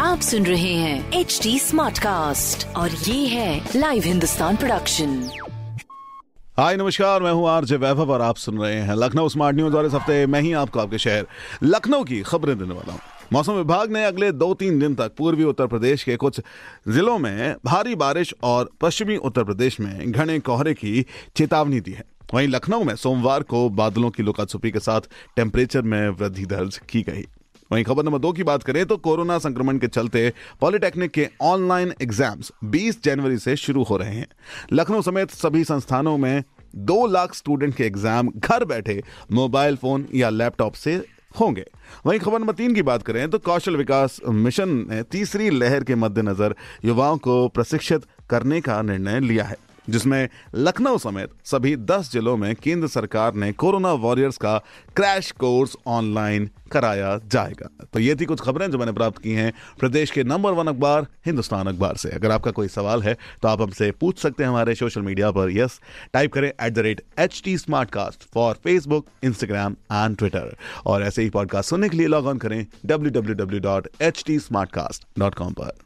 आप सुन रहे हैं एच डी स्मार्ट कास्ट और ये है लाइव हिंदुस्तान प्रोडक्शन हाय नमस्कार मैं हूँ आरजे वैभव और आप सुन रहे हैं लखनऊ स्मार्ट न्यूज़ और इस हफ़्ते मैं ही आपको आपके शहर लखनऊ की खबरें देने वाला हूँ। मौसम विभाग ने अगले दो तीन दिन तक पूर्वी उत्तर प्रदेश के कुछ जिलों में भारी बारिश और पश्चिमी उत्तर प्रदेश में घने कोहरे की चेतावनी दी है। वहीं लखनऊ में सोमवार को बादलों की लुकाछुपी के साथ टेम्परेचर में वृद्धि दर्ज की गई। वहीं खबर नंबर दो की बात करें तो कोरोना संक्रमण के चलते पॉलिटेक्निक के ऑनलाइन एग्ज़ाम्स 20 जनवरी से शुरू हो रहे हैं। लखनऊ समेत सभी संस्थानों में दो लाख स्टूडेंट के एग्ज़ाम घर बैठे मोबाइल फ़ोन या लैपटॉप से होंगे। वहीं खबर नंबर तीन की बात करें तो कौशल विकास मिशन ने तीसरी लहर के मद्देनजर युवाओं को प्रशिक्षित करने का निर्णय लिया है। जिसमें लखनऊ समेत सभी 10 जिलों में केंद्र सरकार ने कोरोना वॉरियर्स का क्रैश कोर्स ऑनलाइन कराया जाएगा। तो ये थी कुछ खबरें जो मैंने प्राप्त की हैं प्रदेश के नंबर वन अखबार, हिंदुस्तान अखबार से। अगर आपका कोई सवाल है तो आप हमसे पूछ सकते हैं हमारे सोशल मीडिया पर। यस, टाइप करें at the rate H T Smartcast for Facebook Instagram and Twitter और ऐसे ही पॉडकास्ट सुनने के लिए लॉग ऑन करें W W W dot H T Smartcast dot com पर।